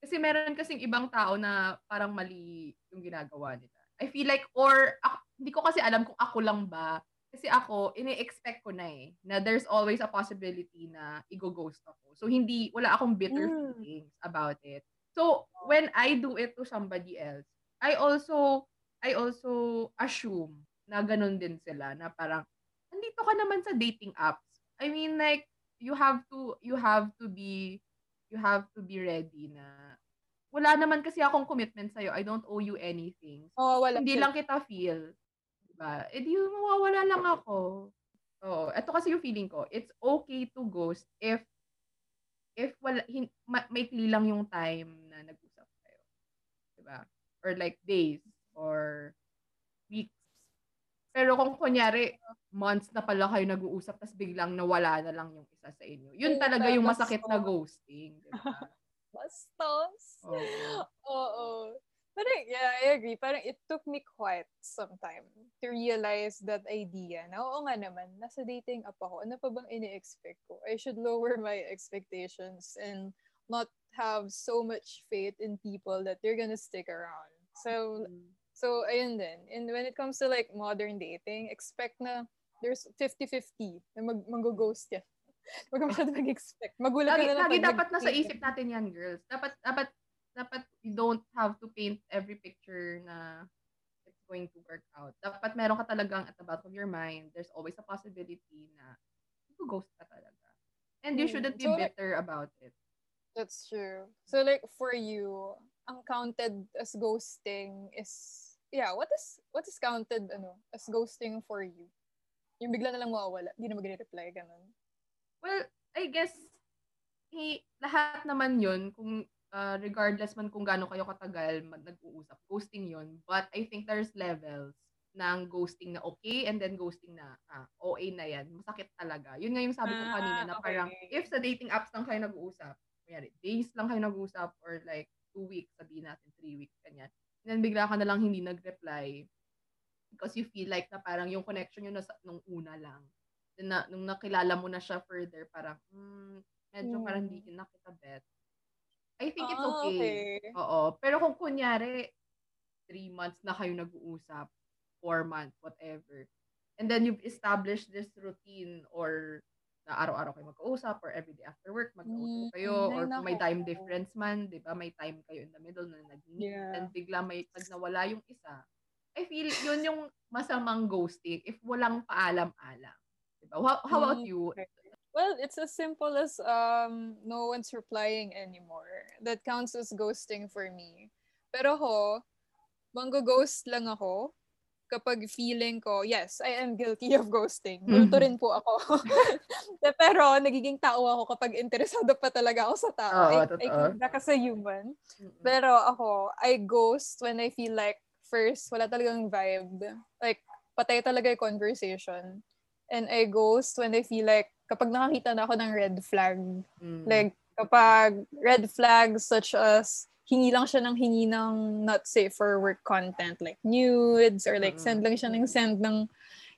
Kasi meron kasing ibang tao na parang mali yung ginagawa nila. I feel like, or ako, hindi ko kasi alam kung ako lang ba. Kasi ako, ini-expect ko na eh, na there's always a possibility na i-ghost ako. So, hindi, wala akong bitter Mm. feelings about it. So, when I do it to somebody else, I also, I also assume na ganun din sila, na parang, andito ka naman sa dating apps. I mean, like, you have to, you have to be, you have to be ready na, wala naman kasi akong commitment sa'yo. I don't owe you anything. Oh, wala. Hindi lang kita feel. Diba? Eh di mawawala lang ako. Oo. Ito kasi yung feeling ko. It's okay to ghost if if wala, hin, ma, maikli lang yung time na nag-usap kayo. Diba? Or like days or weeks. Pero kung kunyari, months na pala kayo nag-uusap, tapos biglang nawala na lang yung isa sa inyo. Yun talaga yung masakit na ghosting. Diba? Bastos. Oo. Oo. Pero yeah, I agree. Parang it took me quite some time to realize that idea na oo nga naman, nasa dating app ako. Ano pa bang ini-expect ko? I should lower my expectations and not have so much faith in people that they're gonna stick around. So, so ayun din. And when it comes to like modern dating, expect na there's 50-50 na mag mag-ghost yan. Huwag ka masyado mag-expect. Magulat Lagi, ka na lang lagi dapat nasa isip natin yan, girls. Dapat, dapat, dapat you don't have to paint every picture na it's going to work out. Dapat meron ka talagang at the back of your mind, there's always a possibility na ghost ka talaga. And you Hmm. shouldn't be So, bitter about it. That's true. So like for you, ang counted as ghosting is yeah, what is what is counted ano as ghosting for you? Yung bigla na lang mawawala, hindi na magre-reply ganun. Well, I guess, eh, lahat naman yun, kung uh, regardless man kung gaano kayo katagal mag- nag-uusap, ghosting yun. But I think there's levels ng ghosting na okay and then ghosting na ah, OA na yan. Masakit talaga. Yun nga yung sabi ko Ah, kanina na parang okay. if sa dating apps lang kayo nag-uusap, kunyari, days lang kayo nag-uusap or like two weeks, sabihin natin three weeks, ganyan. And then bigla ka na lang hindi nag-reply because you feel like na parang yung connection yun nasa, nung una lang. Then na, nung nakilala mo na siya further, parang, hmm, medyo Hmm. parang hindi na kita bet. I think it's Ah, okay. Oo. Pero kung kunyari, three months na kayo nag-uusap, four months, whatever. And then you've established this routine or na araw-araw kayo mag-uusap or everyday after work, mag-uusap Mm, kayo ay, or kung may time difference man, di ba? May time kayo in the middle na nag-meet Yeah. and bigla may pag nawala yung isa. I feel yun yung masamang ghosting if walang paalam-alam. Diba? How, how about Mm, you? Well, it's as simple as um no one's replying anymore. That counts as ghosting for me. Pero ho, manggo-ghost lang ako kapag feeling ko, yes, I am guilty of ghosting. Multo Mhm. rin po ako. Pero nagiging tao ako kapag interesado pa talaga ako sa tao. Oo, I, I that as a human. Mm-mm. Pero ako, I ghost when I feel like first, wala talagang vibe. Like, patay talaga yung conversation. And I ghost when I feel like kapag nakakita na ako ng red flag. Mm. Like, kapag red flags such as hingi lang siya ng hingi ng not safe for work content like nudes or like Mm. send lang siya ng send ng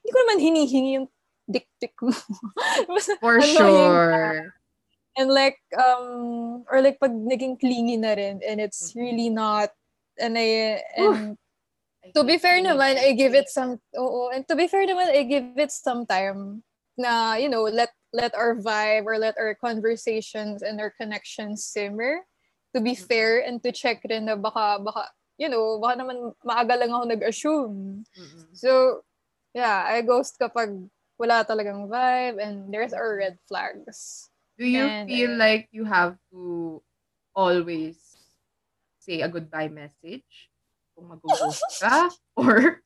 hindi ko naman hinihingi yung dick pic mo. For sure. And like, um, or like pag naging clingy na rin and it's really not, and I, and to be fair naman, I give it some, oo, and to be fair naman, I give it some time na, you know, let, let our vibe or let our conversations and our connections simmer to be fair and to check rin na baka, baka, you know, baka naman maaga lang ako nag-assume. Mm-mm. So, yeah, I ghost kapag wala talagang vibe and there's our red flags. Do you And, feel like you have to always say a goodbye message kung mag-ghost ka? Or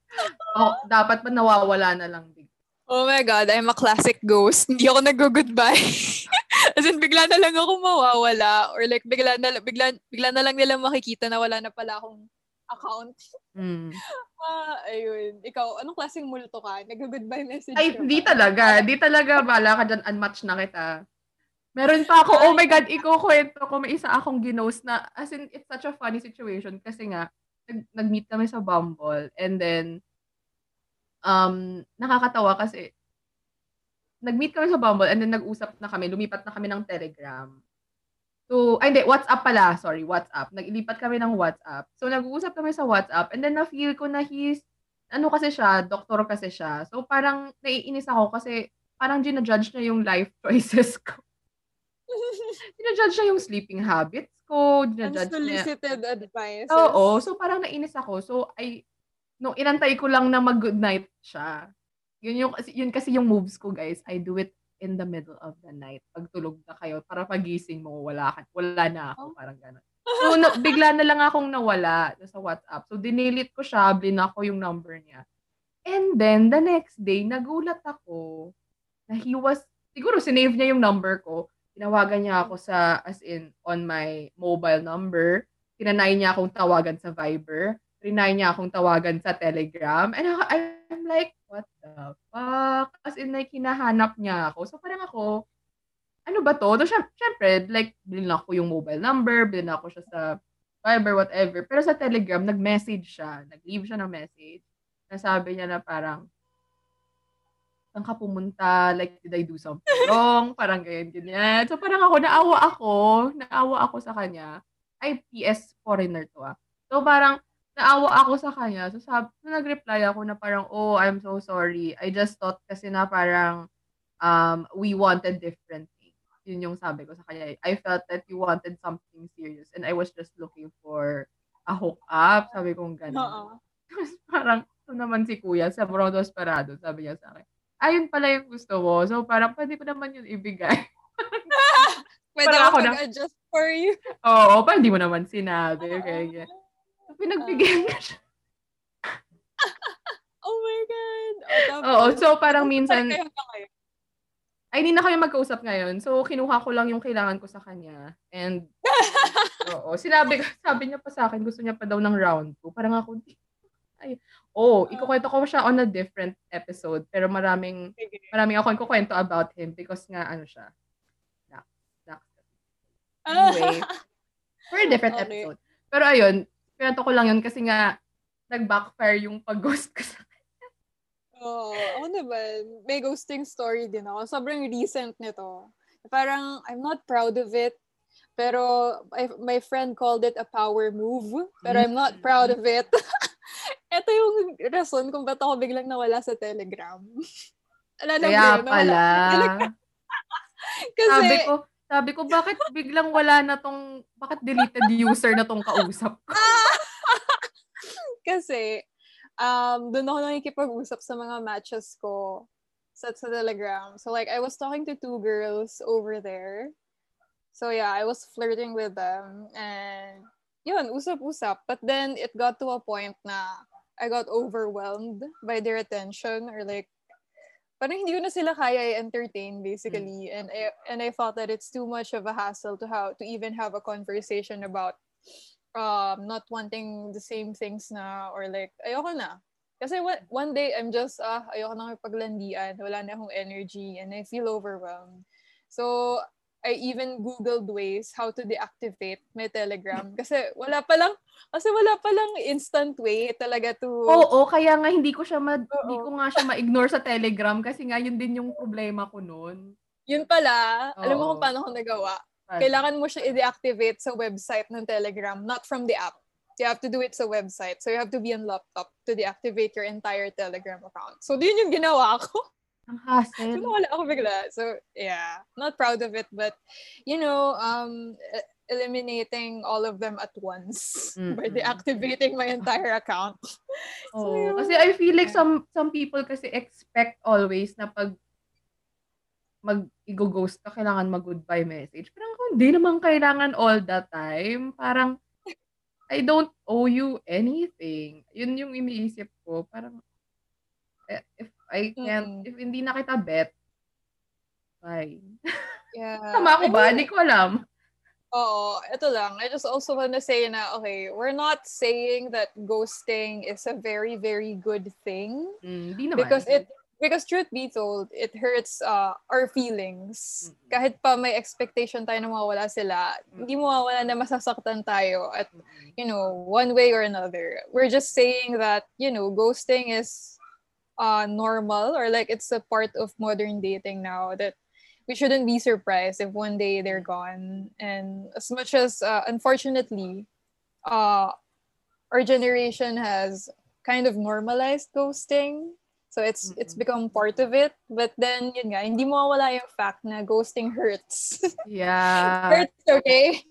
oh, dapat ba nawawala na lang bigla? Oh my God, I'm a classic ghost. Hindi ako nag-goodbye. As in, bigla na lang ako mawawala. Or like, bigla na, bigla, bigla na lang nila makikita na wala na pala akong account. Mm. Ah, ayun. Ikaw, anong klaseng multo ka? Nag-goodbye message Ay, ka di ba? talaga. Di talaga. Bala ka dyan. Unmatch na kita. Meron pa ako, oh my God, ikukwento ko, may isa akong ginost na, as in, it's such a funny situation kasi nga, nag, nag-meet kami sa Bumble and then, um, nakakatawa kasi, nag-meet kami sa Bumble and then nag-usap na kami, lumipat na kami ng Telegram. So, ay hindi, WhatsApp pala, sorry, WhatsApp. Naglipat kami ng WhatsApp. So, nag-uusap kami sa WhatsApp and then na-feel ko na he's, ano kasi siya, doktor kasi siya. So, parang naiinis ako kasi parang ginajudge niya yung life choices ko. Ginajudge niya yung sleeping habits ko, ginajudge niya. Unsolicited advice. Oo, so parang nainis ako. So, I, nung inantay ko lang na mag-good night siya, yun, yung, yun kasi yung moves ko, guys. I do it in the middle of the night. Pag tulog na kayo, para pagising mo, wala, ka, wala na ako, Oh. parang gano'n. So, na, bigla na lang akong nawala sa WhatsApp. So, dinilit ko siya, blinak ko yung number niya. And then, the next day, nagulat ako na he was, siguro sinave niya yung number ko. Tinawagan niya ako sa, as in, on my mobile number. Tinanay niya akong tawagan sa Viber. Trinay niya akong tawagan sa Telegram. And I- I'm like, what the fuck? As in, like, hinahanap niya ako. So, parang ako, ano ba to? So, syempre, like, bilhin ko yung mobile number, bilhin ko siya sa Viber, whatever. Pero sa Telegram, nag-message siya. Nag-leave siya ng message. Nasabi niya na parang, saan ka pumunta? Like, did I do something wrong? Parang ganyan, ganyan. So, parang ako, naawa ako. Naawa ako sa kanya. Ay, PS foreigner to ah. So, parang, naawa ako sa kanya. So, sabi, nag-reply ako na parang, oh, I'm so sorry. I just thought kasi na parang, um, we wanted different things. Yun yung sabi ko sa kanya. I felt that you wanted something serious and I was just looking for a hook-up. Sabi ko gano'n. Oo. Tapos parang, ito naman si kuya sa Brodo Esperado. Sabi niya sa akin, ayun pala yung gusto mo. So, parang pwede ko naman yun ibigay. Pwede Parang ako ako na- mag-adjust for you. Oo, parang di mo naman sinabi. Okay, okay. Pinagbigyan ko siya. Oh my God. O, tapos, Oo, so parang minsan, ay hindi na kami magkausap ngayon. So, kinuha ko lang yung kailangan ko sa kanya. And, oo, sinabi, sabi niya pa sa akin, gusto niya pa daw ng round 2. Parang ako, di- ay, oh, ikukwento ko siya on a different episode. Pero maraming, maraming ako ikukwento about him because nga, ano siya. Anyway, for a different episode. Pero ayun, kwento ko lang yun kasi nga, nag-backfire yung pag-ghost ko sa Oo. ako naman, may ghosting story din ako. Sobrang recent nito. Parang, I'm not proud of it. Pero, I- my friend called it a power move. Pero I'm not proud of it. Ito yung rason kung ba't ako biglang nawala sa Telegram. Wala na Kaya nawala pala. Kasi, sabi ko, sabi ko, bakit biglang wala na tong, bakit deleted user na tong kausap ko? Kasi, um, doon ako nakikipag-usap sa mga matches ko sa, sa Telegram. So, like, I was talking to two girls over there. So, yeah, I was flirting with them. And, yun, usap-usap. But then, it got to a point na I got overwhelmed by their attention or like, parang hindi ko na sila kaya i-entertain basically and I, and I thought that it's too much of a hassle to how to even have a conversation about um not wanting the same things na or like ayoko na. Kasi one, one day I'm just ah ayoko na paglandian wala na akong energy and I feel overwhelmed. So I even googled ways how to deactivate my Telegram. Kasi wala pa lang kasi wala pa lang instant way talaga to Oo, kaya nga hindi ko siya ma, hindi Oo. ko nga siya ma-ignore sa Telegram kasi nga yun din yung problema ko noon. yun pala. Alam mo Oo. kung paano ko nagawa kailangan mo siya i-deactivate sa website ng Telegram, not from the app. You have to do it sa website. So you have to be on laptop to deactivate your entire Telegram account. So yun yung ginawa ko. Ang So hassle. nawala ako bigla. So yeah, not proud of it, but you know, um, e- eliminating all of them at once by Mm-mm. deactivating my entire account. Oo, yun. kasi I feel like some some people kasi expect always na pag mag i-ghost ka, kailangan mag-goodbye message. Parang hindi naman kailangan all the time, parang I don't owe you anything. Yun yung iniisip ko. Parang eh, if I can't, Mm-mm. if hindi na kita bet, fine. Yeah. Tama ako I ba? Hindi ko alam. Oo, ito lang. I just also want to say na, okay, we're not saying that ghosting is a very, very good thing. Mm, Hindi naman. Because it, because truth be told, it hurts uh, our feelings. Mm-mm. Kahit pa may expectation tayo na mawala sila, hindi mawawala na masasaktan tayo at, Mm-mm. you know, one way or another. We're just saying that, you know, ghosting is uh, normal or like it's a part of modern dating now that we shouldn't be surprised if one day they're gone. And as much as, uh, unfortunately, uh, our generation has kind of normalized ghosting. So it's it's Mm-mm. become part of it. But then, yun nga, hindi mawawala yung fact na ghosting hurts. Yeah. hurts, okay?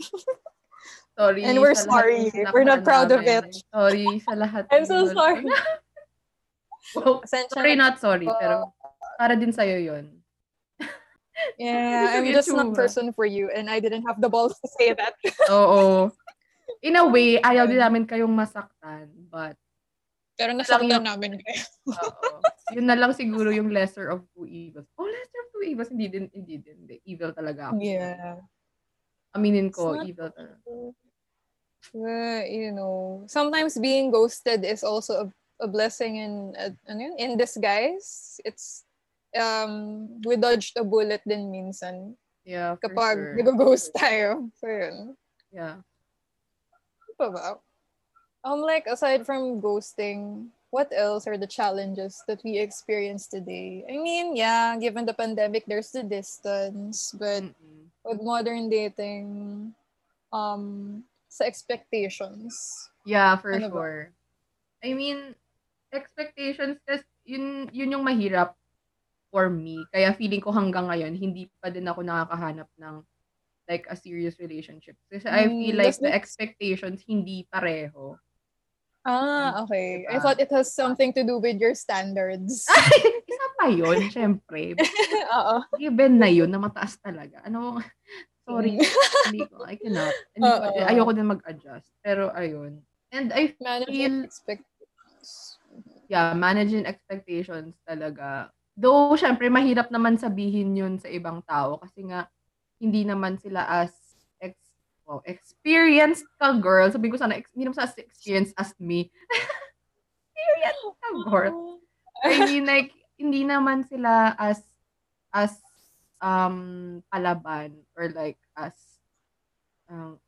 Sorry. And we're sorry. We're not proud of namin. it. Sorry sa lahat. I'm so wala- sorry. Pasensya Sorry, not sorry. Pero para din sa'yo yun. Yeah, I'm just not person for you and I didn't have the balls to say that. Oo. In a way, ayaw din namin kayong masaktan. But, Pero nasaktan namin kayo. oo. yun na lang siguro yung lesser of two evils. Oh, lesser of two evils. Hindi din, hindi din. Hindi. Evil talaga ako. Yeah. Aminin ko, evil talaga. Uh, you know, sometimes being ghosted is also a, a blessing in uh, ano yun, in disguise. It's um we dodged a bullet din minsan Yeah, for kapag sure. nag-ghost tayo. So yun. Yeah. Ano pa ba? Um, like, aside from ghosting, what else are the challenges that we experience today? I mean, yeah, given the pandemic, there's the distance, but Mm-mm. with modern dating, um, sa expectations. Yeah, for Ano ba? sure. I mean, expectations kasi yun yun yung mahirap for me. Kaya feeling ko hanggang ngayon hindi pa din ako nakakahanap ng like a serious relationship. Kasi I Mm, feel like does the expectations hindi pareho. Ah, okay. I Diba? thought it has something to do with your standards. Isa pa yun, syempre. Oo. Given na yun, na mataas talaga. Ano, sorry, Mm. hindi ko, I cannot. Hindi ko, ayoko din mag-adjust. Pero ayun. And I Managing Feel- expectations. yeah, managing expectations talaga. Though, syempre, mahirap naman sabihin yun sa ibang tao kasi nga, hindi naman sila as well, experienced ka, girl. Sabi ko sana, ex, hindi naman sa as experienced as me. experienced ka, girl. I mean, like, hindi naman sila as, as, um, palaban or like, as, um,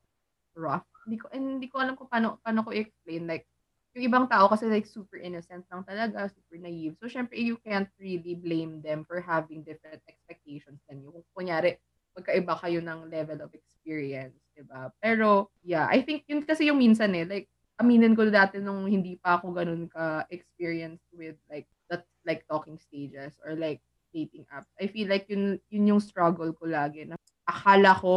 rough. Hindi ko, hindi ko alam kung paano, paano ko i-explain. Like, yung ibang tao kasi like super innocent lang talaga, super naive. So, syempre, you can't really blame them for having different expectations than you. Kung kunyari, magkaiba kayo ng level of experience, di ba? Pero, yeah, I think yun kasi yung minsan eh, like, aminin ko dati nung hindi pa ako ganun ka-experienced with like, that, like talking stages or like dating apps. I feel like yun, yun yung struggle ko lagi. Na akala ko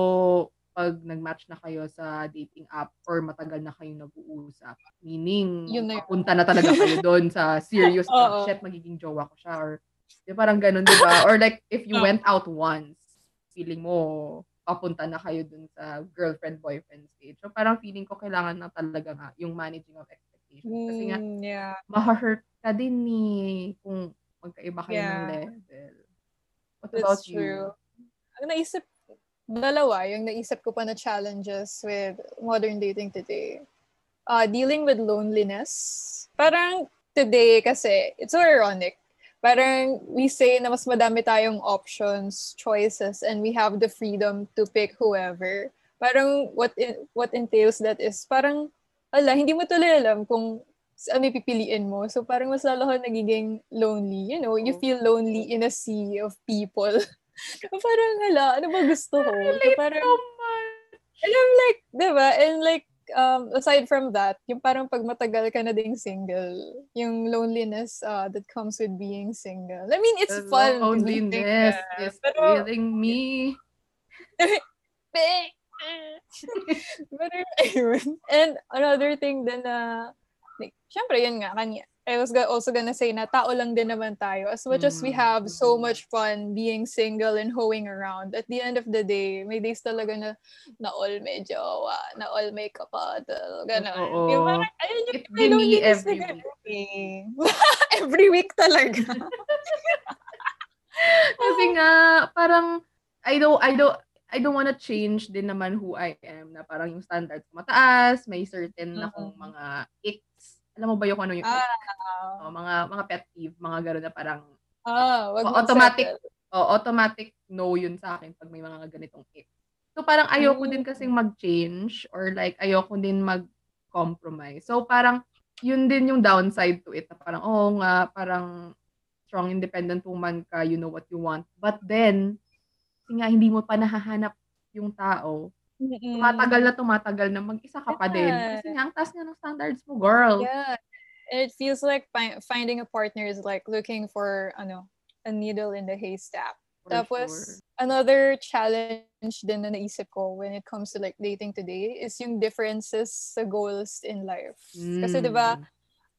pag nag-match na kayo sa dating app or matagal na kayo nag-uusap. Meaning, Yun na yun. papunta na talaga kayo doon sa serious, oh, shit, magiging jowa ko siya. Or, di parang ganun, di ba? Or like, if you went out once, feeling mo, papunta na kayo dun sa girlfriend-boyfriend stage. So, parang feeling ko kailangan na talaga nga yung managing of expectations. Kasi nga, Mm, yeah. ma-hurt ka din ni kung magkaiba kayo ng Yeah. level. What about That's you? true. Ang naisip, dalawa, yung naisip ko pa na challenges with modern dating today. Uh, dealing with loneliness. Parang today kasi, it's so ironic. Parang we say na mas madami tayong options, choices, and we have the freedom to pick whoever. Parang what in, what entails that is parang, ala, hindi mo tuloy alam kung ano pipiliin mo. So parang mas lalo ka nagiging lonely. You know, you feel lonely in a sea of people. parang hala, ano ba gusto ko? So, parang, and I'm like, di ba? And like, um, aside from that, yung parang pag matagal ka na ding single, yung loneliness uh, that comes with being single. I mean, it's The fun. loneliness is pero- killing me. But ayun. And another thing din na, like, syempre yun nga, kanya, I was also gonna say na tao lang din naman tayo. As much as we Mm, have so much fun being single and hoeing around, at the end of the day, may days talaga na na all may jowa, na all may kapadal, gano'n. Totoo. Yung parang, ayun yung may loneliness every na week. every week talaga. Kasi nga, parang, I don't, I don't, I don't wanna change din naman who I am na parang yung standards ko mataas, may certain na akong mga icks. Alam mo ba yung ano yung Ah. Oh, mga, mga pet peeve, mga gano'n na parang, Ah, wag O, mo automatic. oh, automatic no yun sa akin pag may mga ganitong icks. So parang ayoko din Mm. kasing mag-change or like ayoko din mag-compromise. So parang yun din yung downside to it. Na parang, oo nga, parang strong independent woman ka, you know what you want. But then, kasi nga hindi mo pa nahahanap yung tao. Mm-mm. Tumatagal na tumatagal na mag-isa ka pa din. Yeah. Kasi nga, ang taas nga ng standards mo, girl. Yeah. It feels like fi- finding a partner is like looking for ano, a needle in the haystack. For Tapos, sure. another challenge din na naisip ko when it comes to like dating today is yung differences sa goals in life. Kasi 'di ba, Mm.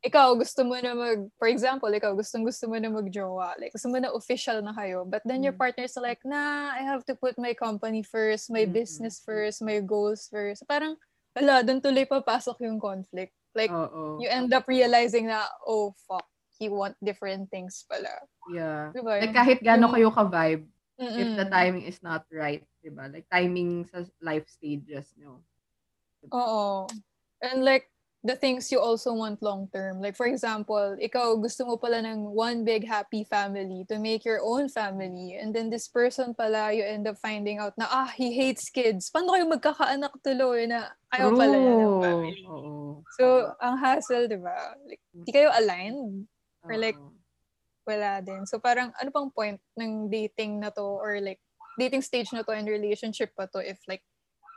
Ikaw gusto mo na mag, for example, ikaw gustong gusto mo na magjowa. Like, gusto mo na official na kayo. But then your Mm. partner's like, nah, I have to put my company first, my Mm-mm. business first, my goals first. Parang, wala, doon tuloy papasok yung conflict. Like, Oo. you end up realizing na, oh, fuck, he want different things pala. Yeah. Diba? Like kahit gaano kayo ka-vibe, if the Mm-mm. timing is not right, 'di ba? Like timing sa life stages nyo. Oo. And like, the things you also want long term. Like for example, ikaw gusto mo pala ng one big happy family to make your own family and then this person pala you end up finding out na ah he hates kids. Paano kayo magkakaanak tuloy na ayaw True. pala niya ng family? Oo. So, ang hassle, 'di ba? Like, di kayo aligned or like wala din. So parang ano pang point ng dating na to or like dating stage na to and relationship pa to if like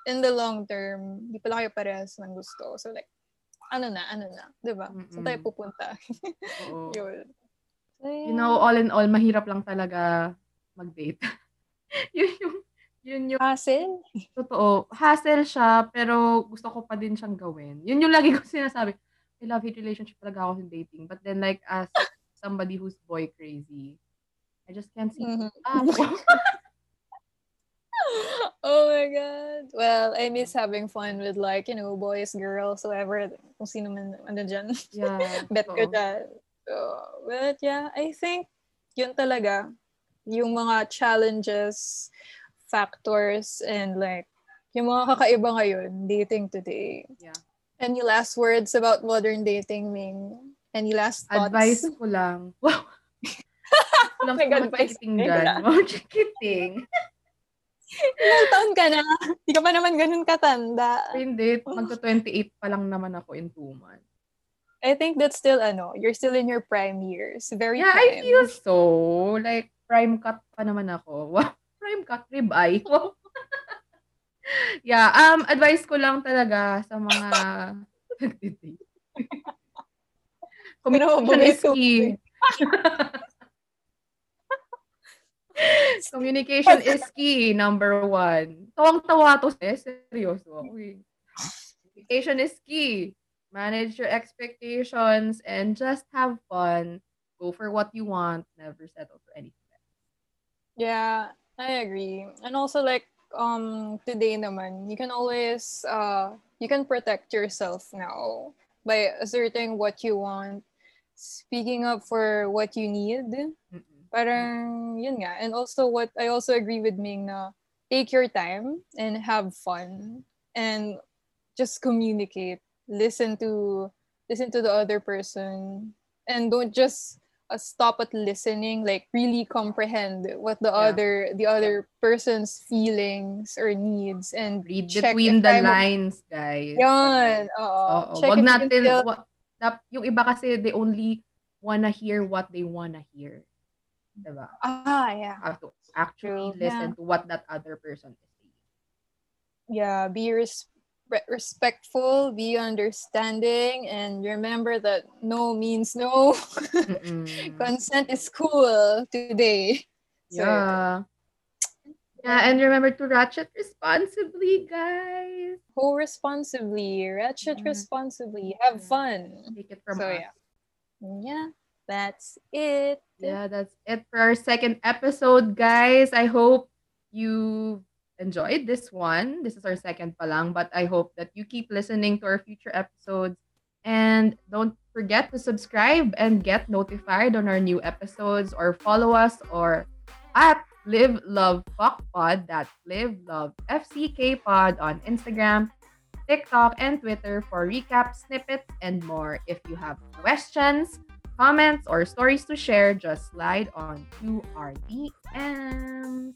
in the long term, di pala kayo parehas ng gusto. So like, ano na, ano na, di ba? Saan tayo pupunta? Oo. Yun. So, You know, all in all, mahirap lang talaga mag-date. yun yung, yun yung hassle? totoo. Hassle siya, pero gusto ko pa din siyang gawin. Yun yung lagi ko sinasabi. I love-hate relationship talaga ako sa dating. But then like, as somebody who's boy crazy, I just can't see Mhm. ah, oh my God. Well, I miss having fun with like, you know, boys, girls, whoever, kung sino man ano dyan. yeah. Bet ko dyan. So, but yeah, I think yun talaga yung mga challenges, factors, and like yung mga kakaiba ngayon dating today. Yeah. Any last words about modern dating, Ming? Any last thoughts? Advice ko lang. Wow. Walang May mga advice chikiting ka dyan. na. Ilang taon ka na? Hindi ka pa naman ganun katanda. Hindi, magto-28 pa lang naman ako in two months. I think that's still, ano, you're still in your prime years. Very Yeah, I prime. feel so. Like, prime cut pa naman ako. Wow. Prime cut, ribeye. Yeah, um, advice ko lang talaga sa mga nagtitake. Communication is Pero, key. Communication is key, number one. Tawang-tawa to, eh. Seryoso. Okay. Communication is key. Manage your expectations and just have fun. Go for what you want. Never settle for anything. Yeah, I agree. And also like um today naman, you can always uh you can protect yourself now by asserting what you want, speaking up for what you need. Mm-mm. Parang yun nga. And also what I also agree with Ming na take your time and have fun and just communicate. Listen to listen to the other person and don't just uh, stop at listening like really comprehend what the Yeah. other the other person's feelings or needs and Read between the lines, guys. Oo. Oo. Check Wag if you can natin, wa- yung iba kasi, they only wanna hear what they wanna hear. Diba? ah, yeah. Have to actually True. listen to what that other person is saying. Yeah, be res- respectful, be understanding, and remember that no means no. Consent is cool today. So, Yeah. Yeah, and remember to ratchet responsibly, guys. Go responsibly, ratchet Yeah. responsibly, have fun. Take it from So, us. yeah. Yeah, that's it. Yeah, that's it for our second episode, guys. I hope you enjoyed this one. This is our second palang, but I hope that you keep listening to our future episodes. And don't forget to subscribe and get notified on our new episodes or follow us or at Live Love Fuck Pod. That's Live Love FCK Pod on Instagram, TikTok, and Twitter for recap snippets, and more. If you have questions, comments or stories to share, just slide on to our DMs.